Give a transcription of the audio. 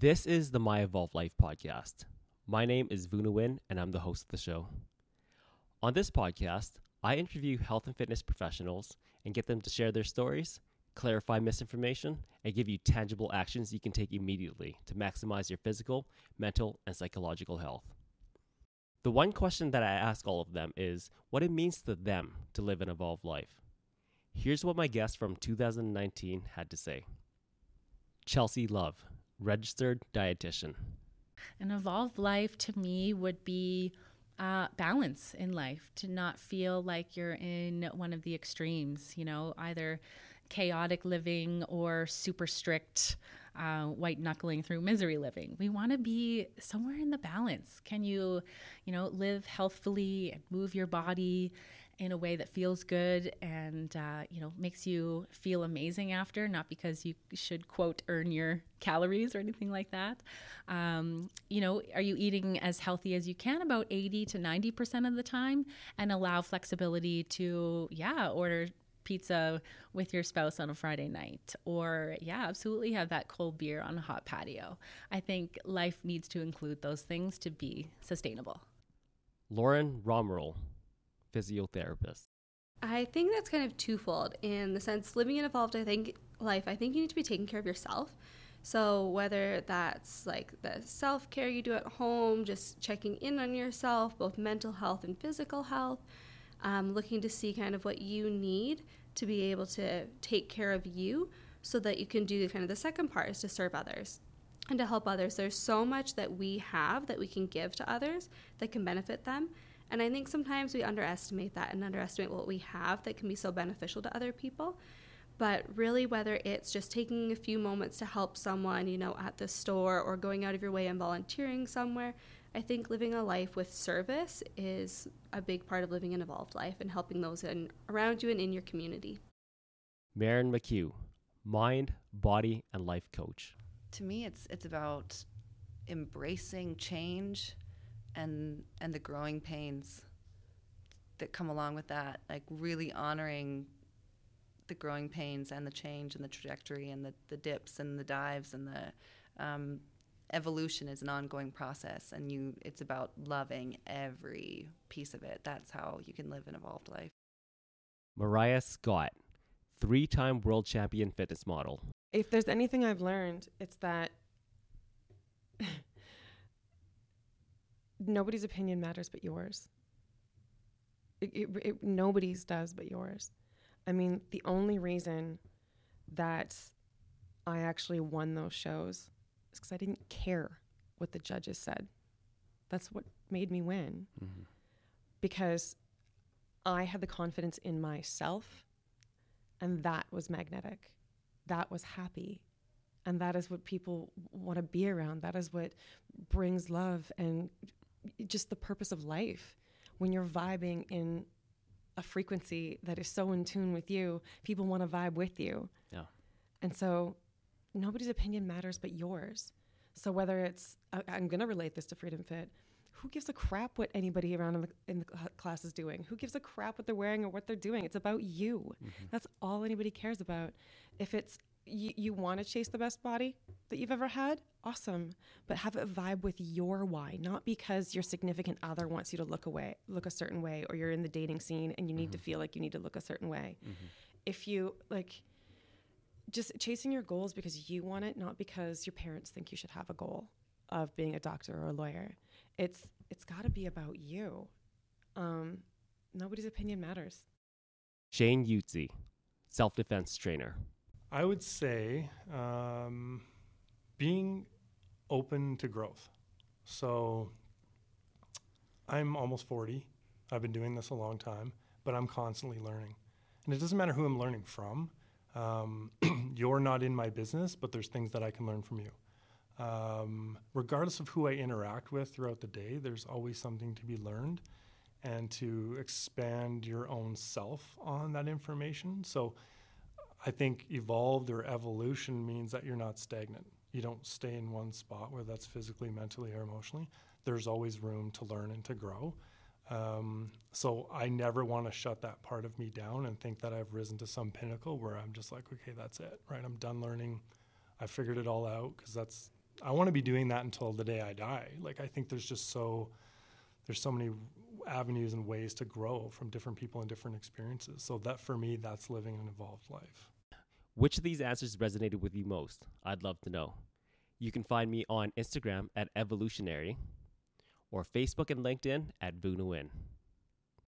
This is the My Evolve Life podcast. My name is Vuna Win, and I'm the host of the show. On this podcast, I interview health and fitness professionals and get them to share their stories, clarify misinformation, and give you tangible actions you can take immediately to maximize your physical, mental, and psychological health. The one question that I ask all of them is what it means to them to live an evolved life. Here's what my guest from 2019 had to say Chelsea Love, registered dietitian. An evolved life to me would be uh, balance in life, to not feel like you're in one of the extremes, you know, either chaotic living or super strict uh, white knuckling through misery living. We want to be somewhere in the balance. Can you, you know, live healthfully and move your body in a way that feels good and uh, you know makes you feel amazing after not because you should quote earn your calories or anything like that um, you know are you eating as healthy as you can about 80 to 90 percent of the time and allow flexibility to yeah order pizza with your spouse on a Friday night, or yeah, absolutely have that cold beer on a hot patio. I think life needs to include those things to be sustainable. Lauren Romerl physiotherapist? I think that's kind of twofold in the sense living an evolved I think life, I think you need to be taking care of yourself. So whether that's like the self-care you do at home, just checking in on yourself, both mental health and physical health, um, looking to see kind of what you need to be able to take care of you so that you can do kind of the second part is to serve others and to help others. There's so much that we have that we can give to others that can benefit them. And I think sometimes we underestimate that and underestimate what we have that can be so beneficial to other people. But really, whether it's just taking a few moments to help someone, you know, at the store or going out of your way and volunteering somewhere, I think living a life with service is a big part of living an evolved life and helping those in, around you and in your community. Maren McHugh, mind, body, and life coach. To me, it's it's about embracing change and and the growing pains that come along with that like really honoring the growing pains and the change and the trajectory and the, the dips and the dives and the um, evolution is an ongoing process and you it's about loving every piece of it. That's how you can live an evolved life. Mariah scott three-time world champion fitness model. If there's anything i've learned it's that nobody's opinion matters but yours. It, it, it, nobody's does but yours. I mean, the only reason that I actually won those shows is because I didn't care what the judges said. That's what made me win. Mm-hmm. Because I had the confidence in myself, and that was magnetic. That was happy. And that is what people want to be around. That is what brings love and just the purpose of life. When you're vibing in a frequency that is so in tune with you people want to vibe with you. Yeah. And so nobody's opinion matters but yours. So whether it's i'm going to relate this to freedom fit. Who gives a crap what anybody around in the, in the class is doing? Who gives a crap what they're wearing or what they're doing? It's about you. Mm-hmm. that's all anybody cares about. If it's you, you want to chase the best body that you've ever had, awesome. But have it vibe with your why, not because your significant other wants you to look away, look a certain way, or you're in the dating scene and you need mm-hmm. to feel like you need to look a certain way. Mm-hmm. If you like just chasing your goals because you want it, not because your parents think you should have a goal of being a doctor or a lawyer. It's it's got to be about you. Um, nobody's opinion matters. Shane Utzi, self defense trainer. I would say um, being open to growth. So I'm almost 40. I've been doing this a long time, but I'm constantly learning. And it doesn't matter who I'm learning from. Um, you're not in my business, but there's things that I can learn from you. Um, regardless of who I interact with throughout the day, there's always something to be learned and to expand your own self on that information. So I think evolved or evolution means that you're not stagnant. You don't stay in one spot, whether that's physically, mentally, or emotionally. There's always room to learn and to grow. Um, so I never want to shut that part of me down and think that I've risen to some pinnacle where I'm just like, okay, that's it, right? I'm done learning. I figured it all out because that's I want to be doing that until the day I die. Like I think there's just so there's so many avenues and ways to grow from different people and different experiences. So that for me, that's living an evolved life. Which of these answers resonated with you most? I'd love to know. You can find me on Instagram at evolutionary or Facebook and LinkedIn at Vunuin.